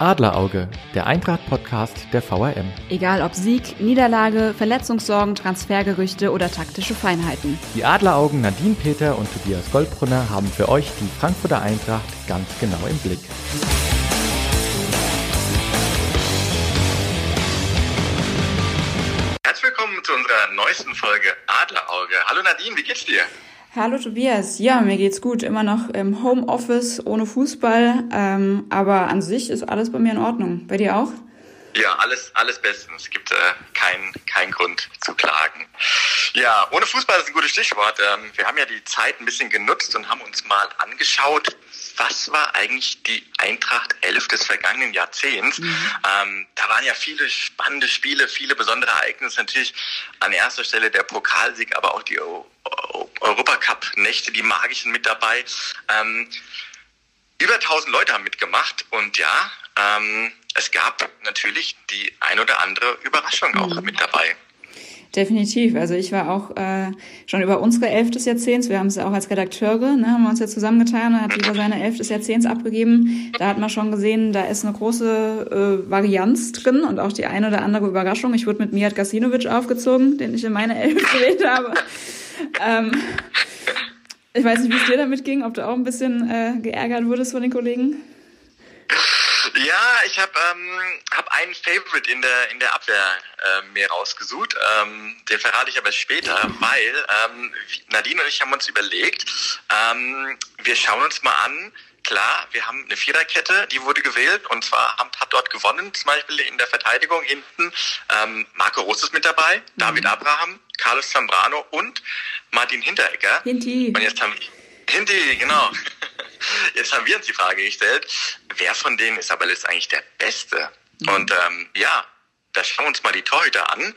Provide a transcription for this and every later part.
Adlerauge, der Eintracht-Podcast der VRM. Egal ob Sieg, Niederlage, Verletzungssorgen, Transfergerüchte oder taktische Feinheiten. Die Adleraugen Nadine Peter und Tobias Goldbrunner haben für euch die Frankfurter Eintracht ganz genau im Blick. Herzlich willkommen zu unserer neuesten Folge Adlerauge. Hallo Nadine, wie geht's dir? Hallo Tobias, ja, mir geht's gut. Immer noch im Homeoffice ohne Fußball, ähm, aber an sich ist alles bei mir in Ordnung. Bei dir auch? Ja, alles, alles bestens. Es gibt äh, keinen kein Grund zu klagen. Ja, ohne Fußball ist ein gutes Stichwort. Ähm, wir haben ja die Zeit ein bisschen genutzt und haben uns mal angeschaut, was war eigentlich die Eintracht 11 des vergangenen Jahrzehnts. Mhm. Ähm, da waren ja viele spannende Spiele, viele besondere Ereignisse. Natürlich an erster Stelle der Pokalsieg, aber auch die Europacup-Nächte, die magischen mit dabei. Ähm, über 1000 Leute haben mitgemacht und ja, ähm, es gab natürlich die ein oder andere Überraschung auch mhm. mit dabei. Definitiv. Also ich war auch äh, schon über unsere Elf des Jahrzehnts, wir haben es auch als Redakteure, ne, haben wir uns ja zusammengetan und hat über seine Elf des Jahrzehnts abgegeben. Da hat man schon gesehen, da ist eine große äh, Varianz drin und auch die eine oder andere Überraschung. Ich wurde mit Mijat Gasinovic aufgezogen, den ich in meine Elf gewählt habe. ähm, ich weiß nicht, wie es dir damit ging, ob du auch ein bisschen äh, geärgert wurdest von den Kollegen. Ja, ich habe ähm, hab einen Favorite in der in der Abwehr äh, mir rausgesucht. Ähm, den verrate ich aber später, weil ähm, Nadine und ich haben uns überlegt, ähm, wir schauen uns mal an. Klar, wir haben eine Viererkette, die wurde gewählt und zwar haben, hat dort gewonnen, zum Beispiel in der Verteidigung hinten ähm, Marco Ross ist mit dabei, mhm. David Abraham, Carlos Zambrano und Martin Hinteregger. Hinti. Und jetzt haben Hinti, genau. Jetzt haben wir uns die Frage gestellt, wer von denen ist aber jetzt eigentlich der Beste? Mhm. Und ähm, ja, da schauen wir uns mal die Torhüter an.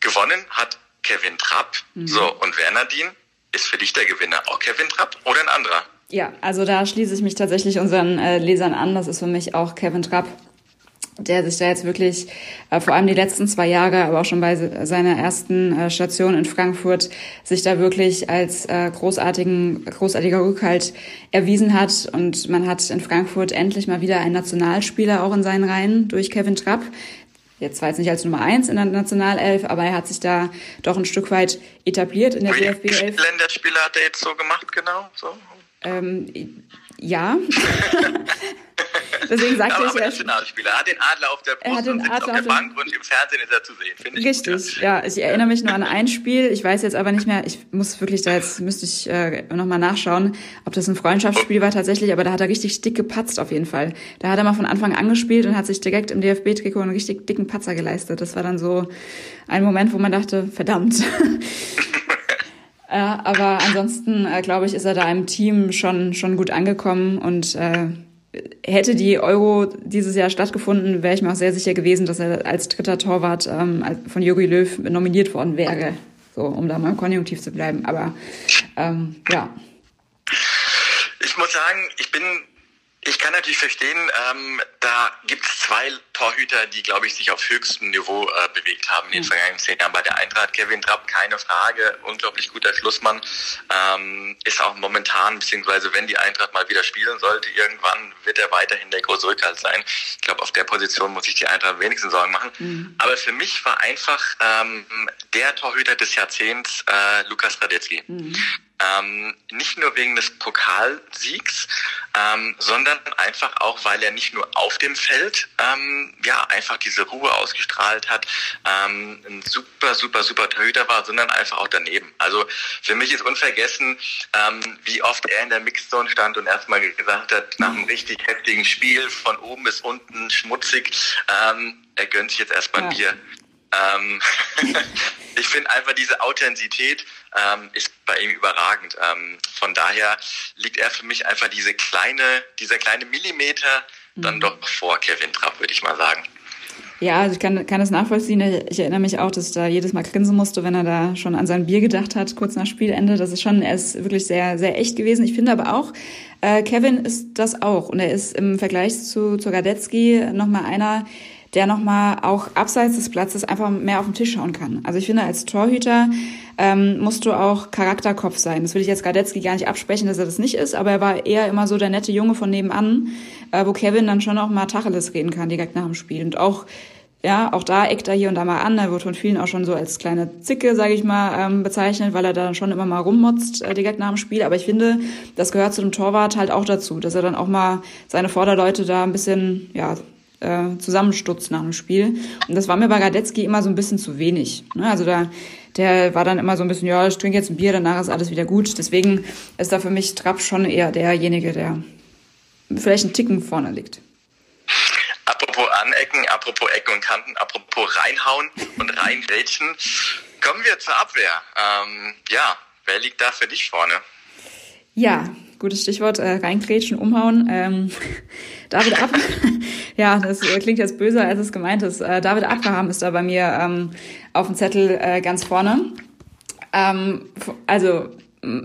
Gewonnen hat Kevin Trapp. Mhm. So, und Wernadin ist für dich der Gewinner auch Kevin Trapp oder ein anderer? Ja, also da schließe ich mich tatsächlich unseren äh, Lesern an. Das ist für mich auch Kevin Trapp der sich da jetzt wirklich äh, vor allem die letzten zwei Jahre, aber auch schon bei seiner ersten äh, Station in Frankfurt, sich da wirklich als äh, großartigen, großartiger Rückhalt erwiesen hat. Und man hat in Frankfurt endlich mal wieder einen Nationalspieler auch in seinen Reihen durch Kevin Trapp. Jetzt zwar jetzt nicht als Nummer eins in der Nationalelf, aber er hat sich da doch ein Stück weit etabliert in der DFB 11. Länderspieler hat er jetzt so gemacht, genau? So. Ähm, ja. Deswegen sagte aber ich ja. Nationalspieler. Er hat den Adler auf der Brust und sitzt auf der Bank und im Fernsehen ist er zu sehen. Finde ich Richtig, gut, ja. ja. Ich erinnere mich nur an ein Spiel. Ich weiß jetzt aber nicht mehr, ich muss wirklich da jetzt, müsste ich äh, nochmal nachschauen, ob das ein Freundschaftsspiel war tatsächlich, aber da hat er richtig dick gepatzt auf jeden Fall. Da hat er mal von Anfang an gespielt und hat sich direkt im DFB-Trikot einen richtig dicken Patzer geleistet. Das war dann so ein Moment, wo man dachte, verdammt. Ja, aber ansonsten äh, glaube ich, ist er da im Team schon schon gut angekommen und äh, hätte die Euro dieses Jahr stattgefunden, wäre ich mir auch sehr sicher gewesen, dass er als dritter Torwart ähm, von Jogi Löw nominiert worden wäre. So, um da mal konjunktiv zu bleiben. Aber ähm, ja. Ich muss sagen, ich bin ich kann natürlich verstehen, ähm, da gibt es zwei Torhüter, die, glaube ich, sich auf höchstem Niveau äh, bewegt haben in den mhm. vergangenen zehn Jahren bei der Eintracht. Kevin Trapp, keine Frage, unglaublich guter Schlussmann. Ähm, ist auch momentan, beziehungsweise wenn die Eintracht mal wieder spielen sollte, irgendwann wird er weiterhin der große Rückhalt sein. Ich glaube, auf der Position muss sich die Eintracht wenigstens Sorgen machen. Mhm. Aber für mich war einfach ähm, der Torhüter des Jahrzehnts äh, Lukas Radetzky. Mhm. Ähm, nicht nur wegen des Pokalsiegs, ähm, sondern einfach auch, weil er nicht nur auf dem Feld ähm, ja einfach diese Ruhe ausgestrahlt hat, ähm, ein super, super, super Torhüter war, sondern einfach auch daneben. Also für mich ist unvergessen, ähm, wie oft er in der Mixzone stand und erstmal gesagt hat, nach einem richtig heftigen Spiel von oben bis unten schmutzig, ähm, er gönnt sich jetzt erstmal ja. Bier. Ähm, ich finde einfach diese Authentizität ähm, ist bei ihm überragend. Ähm, von daher liegt er für mich einfach diese kleine, dieser kleine Millimeter dann doch vor Kevin Trapp, würde ich mal sagen. Ja, also ich kann, kann das nachvollziehen. Ich erinnere mich auch, dass da jedes Mal grinsen musste, wenn er da schon an sein Bier gedacht hat, kurz nach Spielende. Das ist schon, er ist wirklich sehr, sehr echt gewesen. Ich finde aber auch, äh, Kevin ist das auch. Und er ist im Vergleich zu, zu Gadetzky nochmal einer, der nochmal auch abseits des Platzes einfach mehr auf den Tisch schauen kann. Also ich finde, als Torhüter ähm, musst du auch Charakterkopf sein. Das will ich jetzt Gardetzky gar nicht absprechen, dass er das nicht ist, aber er war eher immer so der nette Junge von nebenan, äh, wo Kevin dann schon auch mal Tacheles reden kann direkt nach dem Spiel. Und auch ja, auch da eckt er hier und da mal an. Er wird von vielen auch schon so als kleine Zicke, sage ich mal, ähm, bezeichnet, weil er da schon immer mal rummotzt äh, direkt nach dem Spiel. Aber ich finde, das gehört zu dem Torwart halt auch dazu, dass er dann auch mal seine Vorderleute da ein bisschen, ja, äh, zusammenstutzt nach dem Spiel. Und das war mir bei Radetzky immer so ein bisschen zu wenig. Ne? Also da, der war dann immer so ein bisschen, ja, ich trinke jetzt ein Bier, danach ist alles wieder gut. Deswegen ist da für mich Trapp schon eher derjenige, der vielleicht einen Ticken vorne liegt. Apropos Anecken, apropos Ecken und Kanten, apropos reinhauen und reingrätschen. Kommen wir zur Abwehr. Ähm, ja, wer liegt da für dich vorne? Ja, gutes Stichwort, äh, reingrätschen, umhauen. Ähm, David Ab ja, das klingt jetzt böser, als es gemeint ist. Äh, David Abraham ist da bei mir ähm, auf dem Zettel äh, ganz vorne. Ähm, also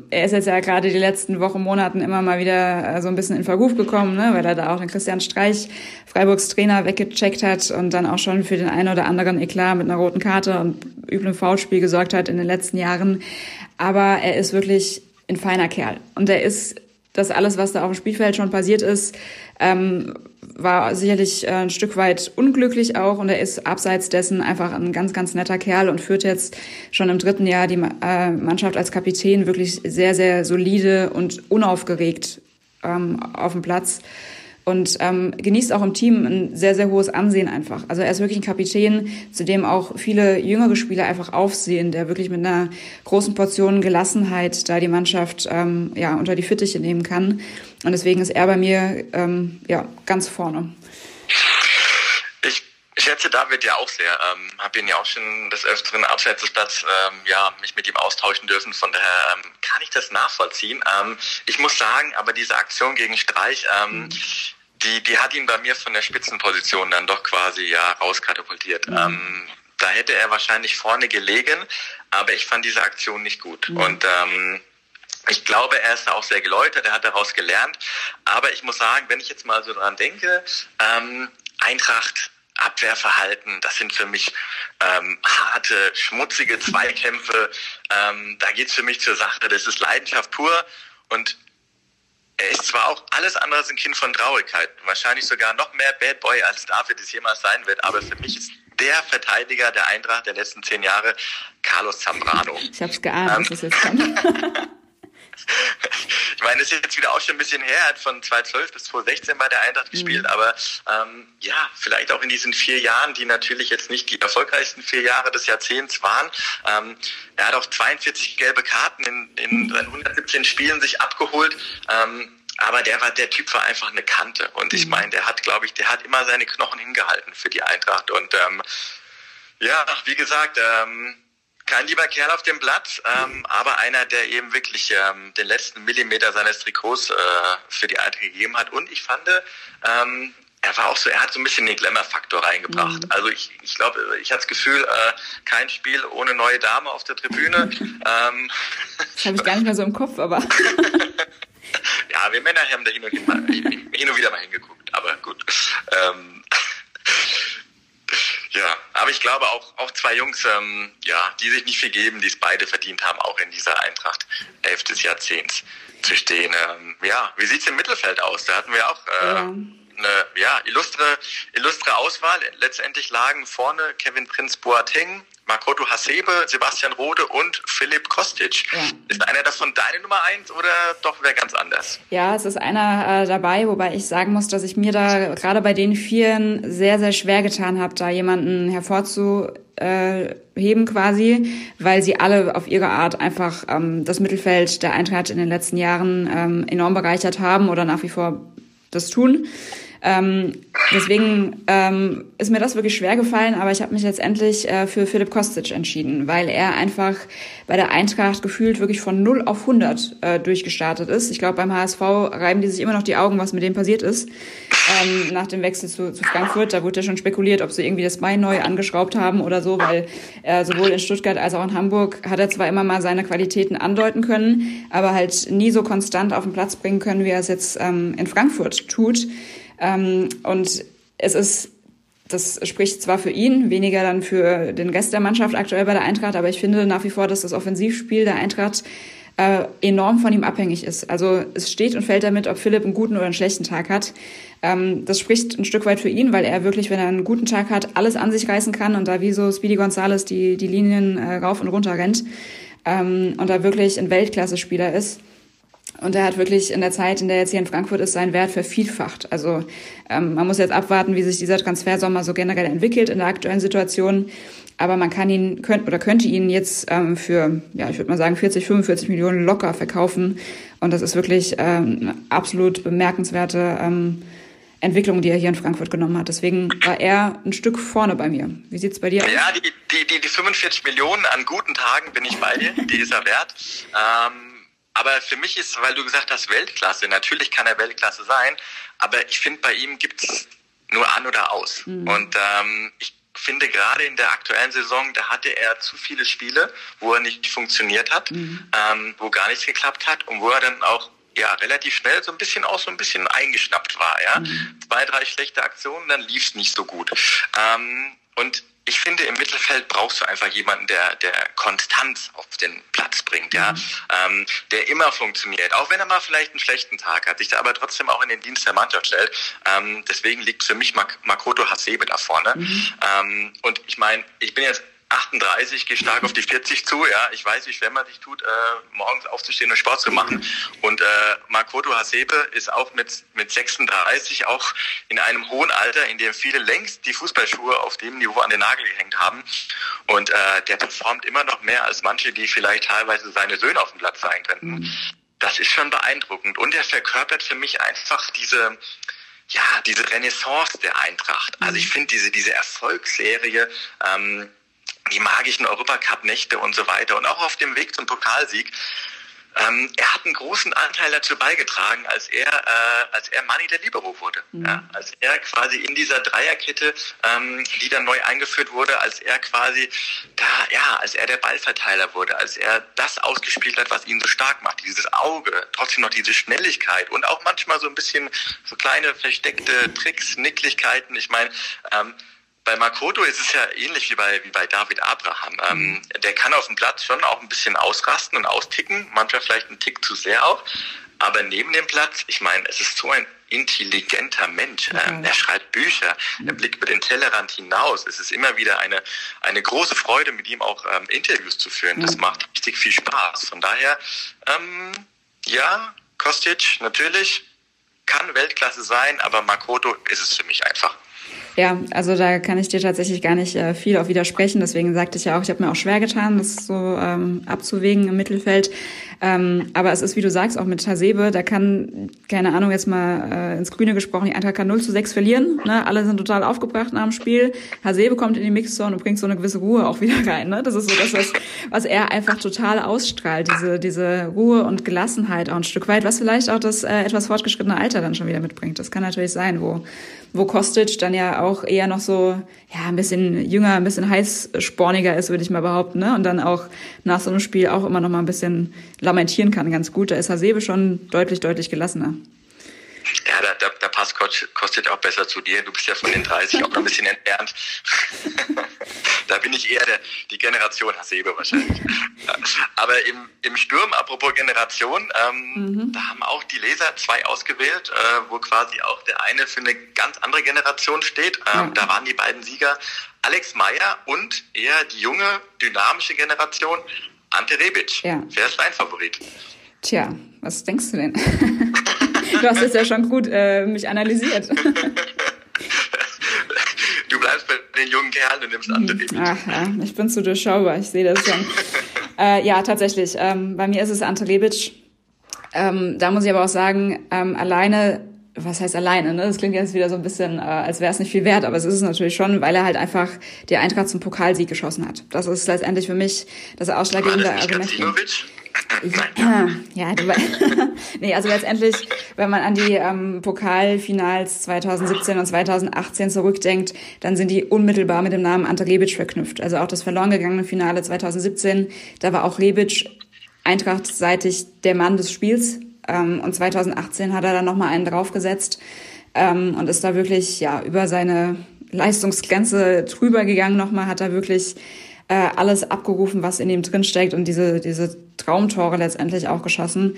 er ist jetzt ja gerade die letzten Wochen, Monaten immer mal wieder äh, so ein bisschen in Verruf gekommen, ne, weil er da auch den Christian Streich, Freiburgs Trainer, weggecheckt hat und dann auch schon für den einen oder anderen Eklat mit einer roten Karte und üblem Foulspiel gesorgt hat in den letzten Jahren. Aber er ist wirklich ein feiner Kerl. Und er ist das alles, was da auf dem Spielfeld schon passiert ist, ähm, war sicherlich äh, ein Stück weit unglücklich auch und er ist abseits dessen einfach ein ganz, ganz netter Kerl und führt jetzt schon im dritten Jahr die äh, Mannschaft als Kapitän wirklich sehr, sehr solide und unaufgeregt ähm, auf dem Platz und ähm, genießt auch im Team ein sehr, sehr hohes Ansehen einfach. Also er ist wirklich ein Kapitän, zu dem auch viele jüngere Spieler einfach aufsehen, der wirklich mit einer großen Portion Gelassenheit da die Mannschaft ähm, ja, unter die Fittiche nehmen kann. Und deswegen ist er bei mir ähm, ja, ganz vorne. Ich schätze David ja auch sehr. Ähm, habe ihn ja auch schon des Öfteren abseits des Platz ähm, ja, mich mit ihm austauschen dürfen. Von daher ähm, kann ich das nachvollziehen. Ähm, ich muss sagen, aber diese Aktion gegen Streich, ähm, mhm die, die hat ihn bei mir von der Spitzenposition dann doch quasi ja rauskatapultiert. Mhm. Ähm, da hätte er wahrscheinlich vorne gelegen, aber ich fand diese Aktion nicht gut. Mhm. Und ähm, ich glaube, er ist auch sehr geläutert, er hat daraus gelernt. Aber ich muss sagen, wenn ich jetzt mal so dran denke, ähm, Eintracht, Abwehrverhalten, das sind für mich ähm, harte, schmutzige Zweikämpfe. Ähm, da geht's für mich zur Sache. Das ist Leidenschaft pur. Und er ist zwar auch alles andere als ein Kind von Traurigkeit, wahrscheinlich sogar noch mehr Bad Boy, als David es jemals sein wird, aber für mich ist der Verteidiger der Eintracht der letzten zehn Jahre Carlos Zambrano. Ich hab's geahnt, ähm, dass es jetzt kommt. ich meine, das ist jetzt wieder auch schon ein bisschen her, er hat von 2012 bis 2016 bei der Eintracht mhm. gespielt, aber ähm, ja, vielleicht auch in diesen vier Jahren, die natürlich jetzt nicht die erfolgreichsten vier Jahre des Jahrzehnts waren. Ähm, er hat auch 42 gelbe Karten in, in seinen 117 Spielen sich abgeholt. Ähm, aber der war, der Typ war einfach eine Kante. Und ich mhm. meine, der hat, glaube ich, der hat immer seine Knochen hingehalten für die Eintracht. Und ähm, ja, wie gesagt, ähm, kein lieber Kerl auf dem Blatt, ähm, aber einer, der eben wirklich ähm, den letzten Millimeter seines Trikots äh, für die Eintracht gegeben hat. Und ich fand, ähm, er war auch so, er hat so ein bisschen den Glamour-Faktor reingebracht. Mhm. Also ich, ich glaube, ich hatte das Gefühl, äh, kein Spiel ohne neue Dame auf der Tribüne. ähm, das habe ich gar nicht mehr so im Kopf, aber. ja, wir Männer haben da hin und, hin, mal, hin und wieder mal hingeguckt, aber gut. Ähm, ja, aber ich glaube auch, auch zwei Jungs, ähm, ja, die sich nicht viel geben, die es beide verdient haben, auch in dieser Eintracht 11 des Jahrzehnts zu stehen. Ähm, ja, wie sieht's im Mittelfeld aus? Da hatten wir auch äh, ja. eine ja, illustre, illustre Auswahl. Letztendlich lagen vorne Kevin Prinz Boateng, Makoto Hasebe, Sebastian Rode und Philipp Kostic. Ja. Ist einer davon deine Nummer eins oder doch wer ganz anders? Ja, es ist einer äh, dabei, wobei ich sagen muss, dass ich mir da gerade bei den Vieren sehr, sehr schwer getan habe, da jemanden hervorzuheben quasi, weil sie alle auf ihre Art einfach ähm, das Mittelfeld der Eintracht in den letzten Jahren ähm, enorm bereichert haben oder nach wie vor das tun. Ähm, deswegen ähm, ist mir das wirklich schwer gefallen, aber ich habe mich letztendlich äh, für Philipp Kostic entschieden, weil er einfach bei der Eintracht gefühlt wirklich von 0 auf 100 äh, durchgestartet ist. Ich glaube, beim HSV reiben die sich immer noch die Augen, was mit dem passiert ist. Ähm, nach dem Wechsel zu, zu Frankfurt, da wurde ja schon spekuliert, ob sie irgendwie das Bein neu angeschraubt haben oder so, weil äh, sowohl in Stuttgart als auch in Hamburg hat er zwar immer mal seine Qualitäten andeuten können, aber halt nie so konstant auf den Platz bringen können, wie er es jetzt ähm, in Frankfurt tut. Ähm, und es ist das spricht zwar für ihn, weniger dann für den Rest der Mannschaft aktuell bei der Eintracht, aber ich finde nach wie vor, dass das Offensivspiel der Eintracht äh, enorm von ihm abhängig ist. Also es steht und fällt damit, ob Philipp einen guten oder einen schlechten Tag hat. Ähm, das spricht ein Stück weit für ihn, weil er wirklich, wenn er einen guten Tag hat, alles an sich reißen kann und da wie so Speedy Gonzales die, die Linien äh, rauf und runter rennt ähm, und da wirklich ein Weltklasse-Spieler ist. Und er hat wirklich in der Zeit, in der er jetzt hier in Frankfurt ist, seinen Wert vervielfacht. Also ähm, man muss jetzt abwarten, wie sich dieser Transfersommer so generell entwickelt in der aktuellen Situation. Aber man kann ihn könnt, oder könnte ihn jetzt ähm, für, ja, ich würde mal sagen, 40, 45 Millionen locker verkaufen. Und das ist wirklich ähm, absolut bemerkenswerte ähm, Entwicklung, die er hier in Frankfurt genommen hat. Deswegen war er ein Stück vorne bei mir. Wie sieht's bei dir aus? Ja, die, die, die, die 45 Millionen an guten Tagen bin ich bei dir. Die ist er wert. Ähm aber für mich ist, weil du gesagt hast, Weltklasse, natürlich kann er Weltklasse sein, aber ich finde, bei ihm gibt es nur an oder aus. Mhm. Und ähm, ich finde gerade in der aktuellen Saison, da hatte er zu viele Spiele, wo er nicht funktioniert hat, mhm. ähm, wo gar nichts geklappt hat und wo er dann auch ja relativ schnell so ein bisschen auch so ein bisschen eingeschnappt war. Ja, mhm. zwei, drei schlechte Aktionen, dann lief es nicht so gut. Ähm, und ich finde, im Mittelfeld brauchst du einfach jemanden, der, der Konstanz auf den Platz bringt, ja, mhm. ähm, der immer funktioniert, auch wenn er mal vielleicht einen schlechten Tag hat, sich da aber trotzdem auch in den Dienst der Mannschaft stellt. Ähm, deswegen liegt für mich Mak Makoto Hasebe da vorne. Mhm. Ähm, und ich meine, ich bin jetzt 38, gehe stark auf die 40 zu. Ja, ich weiß, wie schwer man sich tut, äh, morgens aufzustehen und Sport zu machen. Und äh, Makoto Hasebe ist auch mit mit 36 auch in einem hohen Alter, in dem viele längst die Fußballschuhe auf dem Niveau an den Nagel gehängt haben. Und äh, der performt immer noch mehr als manche, die vielleicht teilweise seine Söhne auf dem Platz sein könnten. Mhm. Das ist schon beeindruckend. Und er verkörpert für mich einfach diese ja, diese Renaissance der Eintracht. Also ich mhm. finde diese, diese Erfolgsserie, ähm, die magischen Europacup-Nächte und so weiter und auch auf dem Weg zum Pokalsieg. Ähm, er hat einen großen Anteil dazu beigetragen, als er, äh, als er Manni der Libero wurde. Mhm. Ja, als er quasi in dieser Dreierkette, ähm, die dann neu eingeführt wurde, als er quasi da, ja, als er der Ballverteiler wurde, als er das ausgespielt hat, was ihn so stark macht. Dieses Auge, trotzdem noch diese Schnelligkeit und auch manchmal so ein bisschen so kleine versteckte Tricks, Nicklichkeiten. Ich meine, ähm, bei Makoto ist es ja ähnlich wie bei, wie bei David Abraham. Ähm, mhm. der kann auf dem Platz schon auch ein bisschen ausrasten und austicken, manchmal vielleicht einen Tick zu sehr auch. Aber neben dem Platz, ich meine, es ist so ein intelligenter Mensch. Ähm, er schreibt Bücher, er blickt über den Tellerrand hinaus. Es ist immer wieder eine, eine große Freude, mit ihm auch ähm, Interviews zu führen. Das macht richtig viel Spaß. Von daher, ähm, ja, Kostic natürlich kann Weltklasse sein, aber Makoto ist es für mich einfach. Ja, also da kann ich dir tatsächlich gar nicht äh, viel auf widersprechen. Deswegen sagte ich ja auch, ich habe mir auch schwer getan, das so ähm, abzuwägen im Mittelfeld. Ähm, aber es ist, wie du sagst, auch mit Hasebe, da kann, keine Ahnung, jetzt mal äh, ins Grüne gesprochen, die Eintracht kann 0 zu 6 verlieren. Ne? Alle sind total aufgebracht nach dem Spiel. Hasebe kommt in die Mixzone und bringt so eine gewisse Ruhe auch wieder rein. Ne? Das ist so das, was, was er einfach total ausstrahlt, diese, diese Ruhe und Gelassenheit auch ein Stück weit, was vielleicht auch das äh, etwas fortgeschrittene Alter dann schon wieder mitbringt. Das kann natürlich sein, wo wo Kostic dann ja auch eher noch so, ja, ein bisschen jünger, ein bisschen heißsporniger ist, würde ich mal behaupten, ne? Und dann auch nach so einem Spiel auch immer noch mal ein bisschen lamentieren kann, ganz gut. Da ist Hasebe schon deutlich, deutlich gelassener. Ja, da, da, da passt Kostet auch besser zu dir. Du bist ja von den 30 auch noch ein bisschen entfernt. da bin ich eher der, die Generation Hasebe wahrscheinlich. Aber im, im Sturm, apropos Generation, ähm, mhm. da haben auch die Leser zwei ausgewählt, äh, wo quasi auch der eine für eine ganz andere Generation steht. Ähm, ja. Da waren die beiden Sieger Alex Meyer und eher die junge, dynamische Generation Ante Rebic. Ja. Wer ist dein Favorit? Tja, was denkst du denn? du hast es ja schon gut äh, mich analysiert. Du bleibst bei den jungen Kerlen und nimmst andere. Ach ja, ich bin zu durchschaubar, ich sehe das schon. äh, ja, tatsächlich. Ähm, bei mir ist es Ante Rebic. Ähm, da muss ich aber auch sagen, ähm, alleine was heißt alleine, ne? Das klingt jetzt wieder so ein bisschen, äh, als wäre es nicht viel wert, aber es ist es natürlich schon, weil er halt einfach die Eintracht zum Pokalsieg geschossen hat. Das ist letztendlich für mich das ausschlaggebende Argument. Ja, nee, also letztendlich, wenn man an die ähm, Pokalfinals 2017 und 2018 zurückdenkt, dann sind die unmittelbar mit dem Namen Ante Rebic verknüpft. Also auch das verloren gegangene Finale 2017, da war auch Rebic Eintrachtseitig der Mann des Spiels. Ähm, und 2018 hat er dann nochmal einen draufgesetzt ähm, und ist da wirklich ja über seine Leistungsgrenze drüber gegangen nochmal, hat da wirklich äh, alles abgerufen, was in ihm drinsteckt und diese, diese Traumtore letztendlich auch geschossen.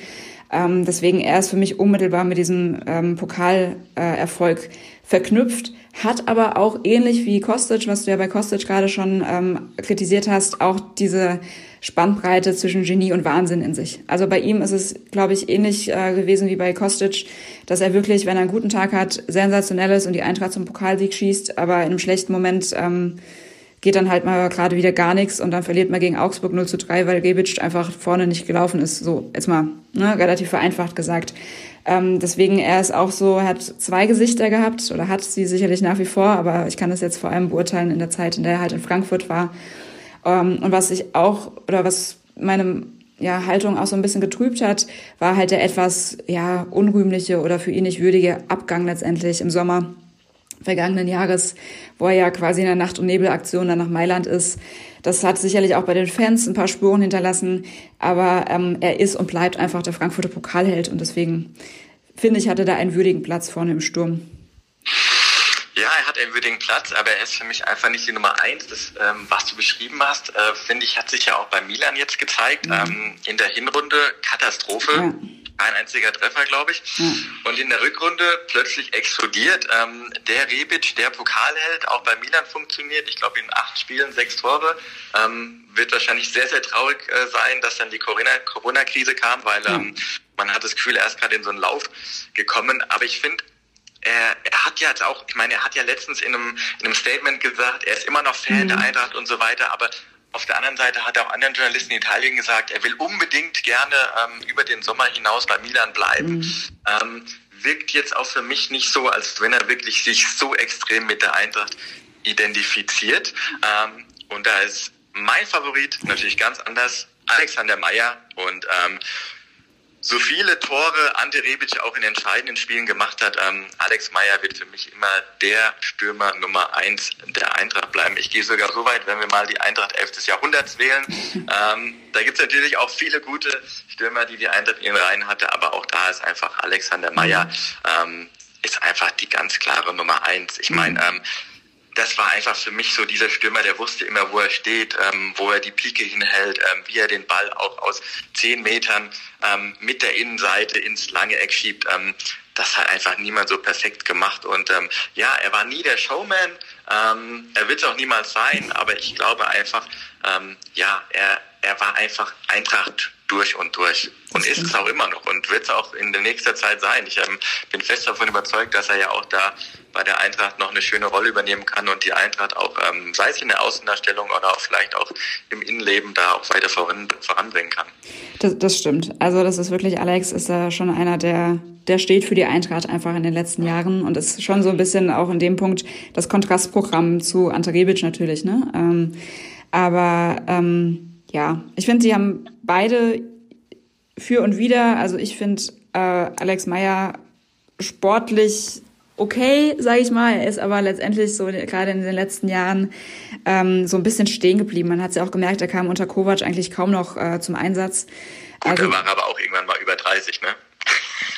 Ähm, deswegen er ist für mich unmittelbar mit diesem ähm, Pokalerfolg äh, verknüpft, hat aber auch ähnlich wie Kostic, was du ja bei Kostic gerade schon ähm, kritisiert hast, auch diese Spannbreite zwischen Genie und Wahnsinn in sich. Also bei ihm ist es, glaube ich, ähnlich äh, gewesen wie bei Kostic, dass er wirklich, wenn er einen guten Tag hat, sensationell ist und die Eintracht zum Pokalsieg schießt, aber in einem schlechten Moment ähm, geht dann halt mal gerade wieder gar nichts und dann verliert man gegen Augsburg 0 zu 3, weil Gebic einfach vorne nicht gelaufen ist. So, jetzt mal ne, relativ vereinfacht gesagt. Ähm, deswegen, er ist auch so, er hat zwei Gesichter gehabt oder hat sie sicherlich nach wie vor, aber ich kann das jetzt vor allem beurteilen in der Zeit, in der er halt in Frankfurt war. Ähm, und was ich auch, oder was meine ja, Haltung auch so ein bisschen getrübt hat, war halt der etwas ja, unrühmliche oder für ihn nicht würdige Abgang letztendlich im Sommer vergangenen Jahres, wo er ja quasi in der Nacht- und Nebelaktion dann nach Mailand ist. Das hat sicherlich auch bei den Fans ein paar Spuren hinterlassen, aber ähm, er ist und bleibt einfach der Frankfurter Pokalheld und deswegen finde ich, hatte da einen würdigen Platz vorne im Sturm. Ja, er hat einen würdigen Platz, aber er ist für mich einfach nicht die Nummer eins. Das, ähm, was du beschrieben hast, äh, finde ich, hat sich ja auch bei Milan jetzt gezeigt. Mhm. Ähm, in der Hinrunde Katastrophe. Ja kein einziger Treffer, glaube ich. Ja. Und in der Rückrunde plötzlich explodiert. Ähm, der Rebic, der Pokalheld, auch bei Milan funktioniert. Ich glaube, in acht Spielen sechs Tore. Ähm, wird wahrscheinlich sehr, sehr traurig äh, sein, dass dann die Corona-Krise kam, weil ähm, man hat das Gefühl, er ist gerade in so einen Lauf gekommen. Aber ich finde, er, er hat ja jetzt auch, ich meine, er hat ja letztens in einem, in einem Statement gesagt, er ist immer noch Fan mhm. der Eintracht und so weiter, aber auf der anderen Seite hat er auch anderen Journalisten in Italien gesagt, er will unbedingt gerne ähm, über den Sommer hinaus bei Milan bleiben. Mhm. Ähm, wirkt jetzt auch für mich nicht so, als wenn er wirklich sich so extrem mit der Eintracht identifiziert. Ähm, und da ist mein Favorit natürlich ganz anders, Alexander Meyer. Und ähm, so viele Tore Ante Rebic auch in entscheidenden Spielen gemacht hat, ähm, Alex Meyer wird für mich immer der Stürmer Nummer eins der Eintracht bleiben. Ich gehe sogar so weit, wenn wir mal die Eintracht 11 des Jahrhunderts wählen. Ähm, da gibt's natürlich auch viele gute Stürmer, die die Eintracht in den Reihen hatte, aber auch da ist einfach Alexander Meyer ähm, ist einfach die ganz klare Nummer eins. Ich meine, ähm, das war einfach für mich so dieser Stürmer, der wusste immer, wo er steht, ähm, wo er die Pike hinhält, ähm, wie er den Ball auch aus zehn Metern ähm, mit der Innenseite ins lange Eck schiebt. Ähm, das hat einfach niemand so perfekt gemacht. Und ähm, ja, er war nie der Showman. Ähm, er wird es auch niemals sein, aber ich glaube einfach, ähm, ja, er, er war einfach Eintracht durch und durch. Und ist es auch immer noch und wird es auch in der nächsten Zeit sein. Ich ähm, bin fest davon überzeugt, dass er ja auch da bei der Eintracht noch eine schöne Rolle übernehmen kann und die Eintracht auch, ähm, sei es in der Außendarstellung oder auch vielleicht auch im Innenleben, da auch weiter voran, voranbringen kann. Das, das stimmt. Also das ist wirklich, Alex ist da schon einer, der, der steht für die Eintracht einfach in den letzten Jahren und ist schon so ein bisschen auch in dem Punkt das Kontrastprogramm zu Ante Rebic natürlich. Ne? Ähm, aber ähm, ja, ich finde, sie haben beide für und wieder. Also ich finde äh, Alex Meyer sportlich okay, sage ich mal. Er ist aber letztendlich so gerade in den letzten Jahren ähm, so ein bisschen stehen geblieben. Man hat es ja auch gemerkt, er kam unter Kovac eigentlich kaum noch äh, zum Einsatz. Gut, also, er war aber auch irgendwann mal über 30, ne?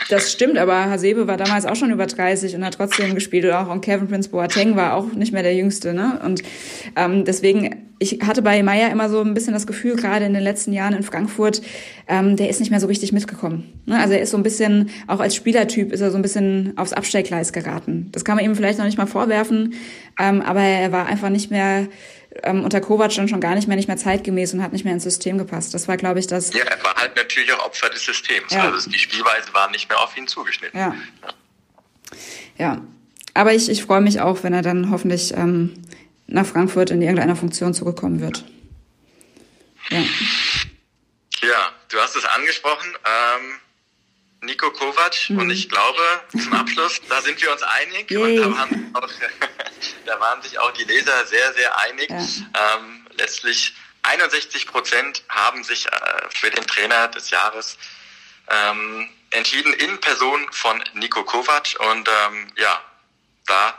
Das stimmt, aber Hasebe war damals auch schon über 30 und hat trotzdem gespielt. Und auch Kevin Prince Boateng war auch nicht mehr der Jüngste. Ne? Und ähm, deswegen, ich hatte bei Meier immer so ein bisschen das Gefühl, gerade in den letzten Jahren in Frankfurt, ähm, der ist nicht mehr so richtig mitgekommen. Ne? Also er ist so ein bisschen, auch als Spielertyp ist er so ein bisschen aufs Abstellgleis geraten. Das kann man ihm vielleicht noch nicht mal vorwerfen, ähm, aber er war einfach nicht mehr ähm, unter Kovac dann schon gar nicht mehr, nicht mehr zeitgemäß und hat nicht mehr ins System gepasst. Das war, glaube ich, das. Ja, er war halt natürlich auch Opfer des Systems. Ja. Also die Spielweise war nicht mehr auf ihn zugeschnitten. Ja. Ja. Aber ich, ich freue mich auch, wenn er dann hoffentlich ähm, nach Frankfurt in irgendeiner Funktion zurückkommen wird. Ja. Ja, du hast es angesprochen. Ähm, Nico Kovac mhm. und ich glaube, zum Abschluss, da sind wir uns einig Yay. und da waren, auch, da waren, sich auch die Leser sehr, sehr einig. Ja. Ähm, letztlich 61 Prozent haben sich äh, für den Trainer des Jahres ähm, entschieden in Person von Nico Kovac und ähm, ja, da,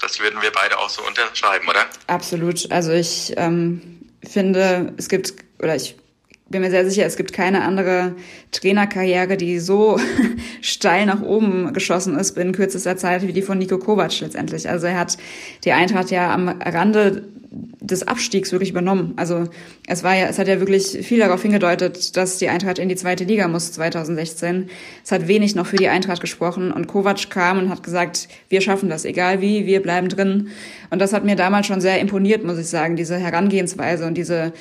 das würden wir beide auch so unterschreiben, oder? Absolut. Also ich ähm, finde, es gibt, oder ich bin mir sehr sicher, es gibt keine andere Trainerkarriere, die so steil nach oben geschossen ist binnen kürzester Zeit wie die von Nico Kovac letztendlich. Also er hat die Eintracht ja am Rande des Abstiegs wirklich übernommen. Also es war ja, es hat ja wirklich viel darauf hingedeutet, dass die Eintracht in die zweite Liga muss 2016. Es hat wenig noch für die Eintracht gesprochen und Kovac kam und hat gesagt, wir schaffen das, egal wie, wir bleiben drin. Und das hat mir damals schon sehr imponiert, muss ich sagen, diese Herangehensweise und diese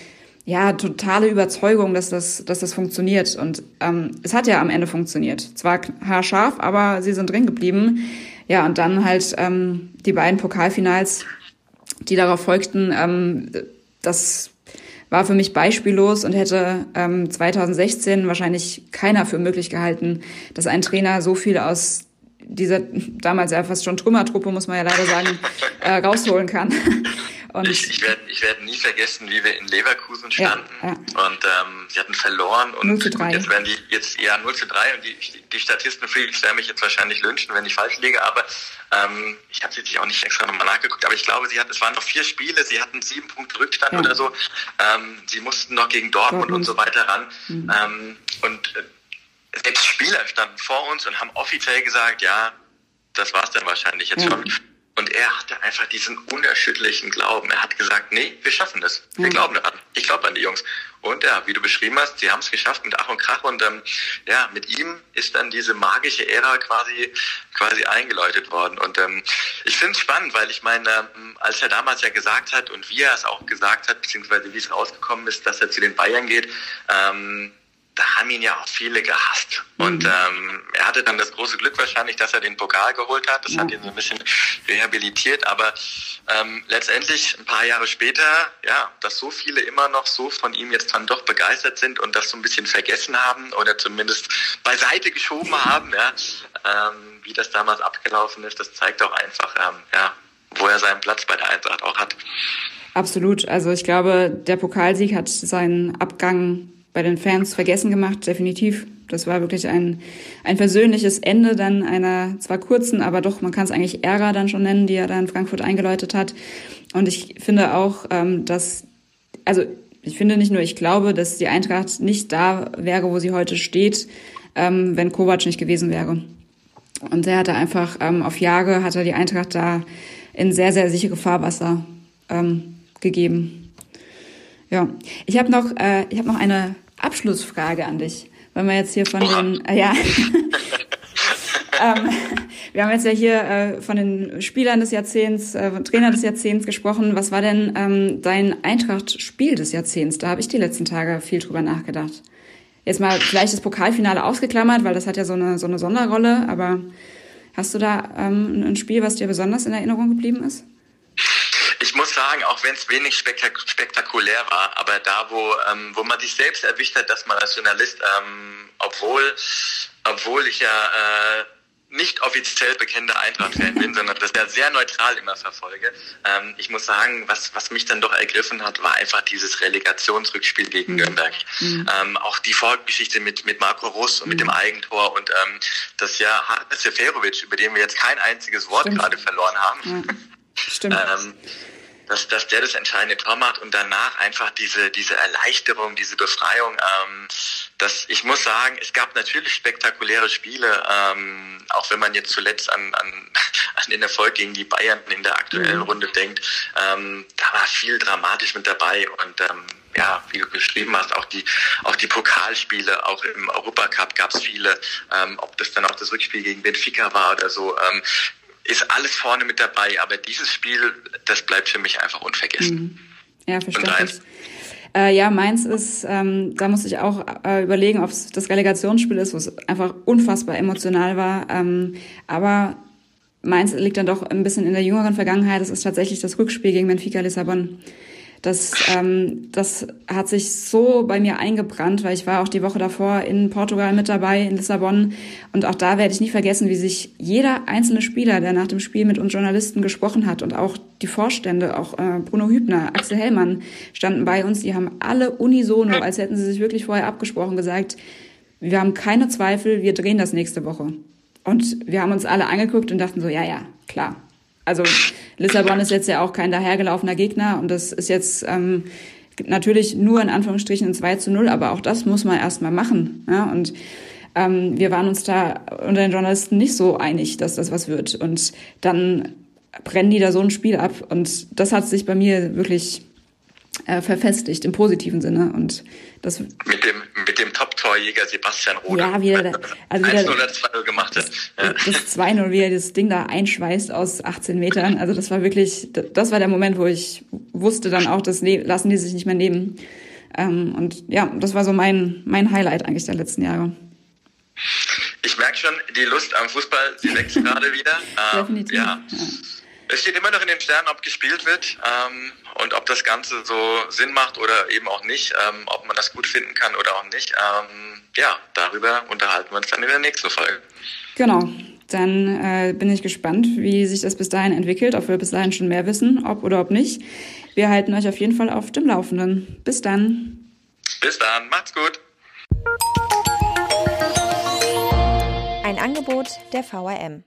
ja, totale Überzeugung, dass das, dass das funktioniert. Und ähm, es hat ja am Ende funktioniert. Zwar haarscharf, aber sie sind drin geblieben. Ja, und dann halt ähm, die beiden Pokalfinals, die darauf folgten, ähm, das war für mich beispiellos und hätte ähm, 2016 wahrscheinlich keiner für möglich gehalten, dass ein Trainer so viel aus dieser damals ja fast schon Trümmertruppe, muss man ja leider sagen, äh, rausholen kann. Und ich, ich werde ich werd nie vergessen, wie wir in Leverkusen standen ja, ja. und ähm, sie hatten verloren und, 0 zu 3. und jetzt werden die jetzt ja 0 zu 3 und die, die Statistenfreaks werden mich jetzt wahrscheinlich lynchen, wenn ich falsch liege, aber ähm, ich habe sie auch nicht extra nochmal nachgeguckt, aber ich glaube, sie hat, es waren noch vier Spiele, sie hatten sieben Punkte Rückstand ja. oder so. Ähm, sie mussten noch gegen Dortmund, Dortmund. und so weiter ran. Mhm. Ähm, und äh, selbst Spieler standen vor uns und haben offiziell gesagt, ja, das war's dann wahrscheinlich jetzt schon. Und er hatte einfach diesen unerschütterlichen Glauben. Er hat gesagt, nee, wir schaffen das. Wir mhm. glauben daran. Ich glaube an die Jungs. Und ja, wie du beschrieben hast, sie haben es geschafft mit Ach und Krach. Und ähm, ja, mit ihm ist dann diese magische Ära quasi quasi eingeläutet worden. Und ähm, ich finde es spannend, weil ich meine, ähm, als er damals ja gesagt hat und wie er es auch gesagt hat, beziehungsweise wie es rausgekommen ist, dass er zu den Bayern geht, ähm, da haben ihn ja auch viele gehasst. Mhm. Und ähm, er hatte dann das große Glück wahrscheinlich, dass er den Pokal geholt hat. Das hat ihn so ein bisschen rehabilitiert. Aber ähm, letztendlich ein paar Jahre später, ja, dass so viele immer noch so von ihm jetzt dann doch begeistert sind und das so ein bisschen vergessen haben oder zumindest beiseite geschoben haben, ja, ähm, wie das damals abgelaufen ist, das zeigt auch einfach, ähm, ja, wo er seinen Platz bei der Eintracht auch hat. Absolut. Also ich glaube, der Pokalsieg hat seinen Abgang bei den Fans vergessen gemacht, definitiv. Das war wirklich ein, ein persönliches Ende dann einer zwar kurzen, aber doch, man kann es eigentlich Ära dann schon nennen, die er da in Frankfurt eingeläutet hat. Und ich finde auch, ähm, dass, also ich finde nicht nur, ich glaube, dass die Eintracht nicht da wäre, wo sie heute steht, ähm, wenn Kovac nicht gewesen wäre. Und er hatte einfach ähm, auf Jahre hat er die Eintracht da in sehr, sehr sichere Fahrwasser ähm, gegeben. Ja, ich habe noch, äh, ich habe noch eine Abschlussfrage an dich, weil wir jetzt hier von den, äh, ja, ähm, wir haben jetzt ja hier äh, von den Spielern des Jahrzehnts, äh, Trainer des Jahrzehnts gesprochen. Was war denn ähm, dein Eintracht-Spiel des Jahrzehnts? Da habe ich die letzten Tage viel drüber nachgedacht. Jetzt mal vielleicht das Pokalfinale ausgeklammert, weil das hat ja so eine so eine Sonderrolle. Aber hast du da ähm, ein Spiel, was dir besonders in Erinnerung geblieben ist? Ich muss sagen, auch wenn es wenig spektak spektakulär war, aber da, wo, ähm, wo man sich selbst erwischt hat, dass man als Journalist, ähm, obwohl, obwohl ich ja äh, nicht offiziell bekennender Eintracht-Fan bin, sondern das ja sehr neutral immer verfolge. Ähm, ich muss sagen, was, was mich dann doch ergriffen hat, war einfach dieses Relegationsrückspiel gegen mhm. Nürnberg. Mhm. Ähm, auch die Vorgeschichte mit, mit Marco Russ und mhm. mit dem Eigentor und ähm, das ja Hannes Seferovic, über den wir jetzt kein einziges Wort Stimmt. gerade verloren haben. Stimmt. ähm, dass, dass der das entscheidende Tor macht und danach einfach diese, diese Erleichterung, diese Befreiung. Ähm, das, ich muss sagen, es gab natürlich spektakuläre Spiele, ähm, auch wenn man jetzt zuletzt an, an, an den Erfolg gegen die Bayern in der aktuellen mhm. Runde denkt. Ähm, da war viel dramatisch mit dabei und ähm, ja, wie du beschrieben hast, auch die, auch die Pokalspiele, auch im Europacup gab es viele, ähm, ob das dann auch das Rückspiel gegen Benfica war oder so. Ähm, ist alles vorne mit dabei, aber dieses Spiel, das bleibt für mich einfach unvergessen. Mhm. Ja, verständlich. Äh, ja, meins ist, ähm, da muss ich auch äh, überlegen, ob es das Relegationsspiel ist, wo es einfach unfassbar emotional war. Ähm, aber meins liegt dann doch ein bisschen in der jüngeren Vergangenheit. Es ist tatsächlich das Rückspiel gegen Benfica Lissabon. Das, ähm, das hat sich so bei mir eingebrannt, weil ich war auch die Woche davor in Portugal mit dabei, in Lissabon. Und auch da werde ich nie vergessen, wie sich jeder einzelne Spieler, der nach dem Spiel mit uns Journalisten gesprochen hat und auch die Vorstände, auch äh, Bruno Hübner, Axel Hellmann standen bei uns. Die haben alle unisono, als hätten sie sich wirklich vorher abgesprochen, gesagt, wir haben keine Zweifel, wir drehen das nächste Woche. Und wir haben uns alle angeguckt und dachten so, ja, ja, klar, also Lissabon ist jetzt ja auch kein dahergelaufener Gegner und das ist jetzt ähm, natürlich nur in Anführungsstrichen ein 2 zu 0, aber auch das muss man erstmal machen. Ja? Und ähm, wir waren uns da unter den Journalisten nicht so einig, dass das was wird. Und dann brennen die da so ein Spiel ab. Und das hat sich bei mir wirklich äh, verfestigt im positiven Sinne. Und das mit dem, mit dem Top-Torjäger Sebastian Rode. Ja, wie er, also wieder, 1 oder 2 gemacht hat. Ja. Das 2-0, wie er das Ding da einschweißt aus 18 Metern. Also das war wirklich, das war der Moment, wo ich wusste dann auch, das lassen die sich nicht mehr nehmen. Ähm, und ja, das war so mein, mein Highlight eigentlich der letzten Jahre. Ich merke schon, die Lust am Fußball, sie wächst gerade wieder. Ähm, Definitiv. Ja. ja. Es steht immer noch in den Sternen, ob gespielt wird ähm, und ob das Ganze so Sinn macht oder eben auch nicht, ähm, ob man das gut finden kann oder auch nicht. Ähm, ja, darüber unterhalten wir uns dann in der nächsten Folge. Genau. Dann äh, bin ich gespannt, wie sich das bis dahin entwickelt, ob wir bis dahin schon mehr wissen, ob oder ob nicht. Wir halten euch auf jeden Fall auf dem Laufenden. Bis dann. Bis dann. Macht's gut. Ein Angebot der VRM.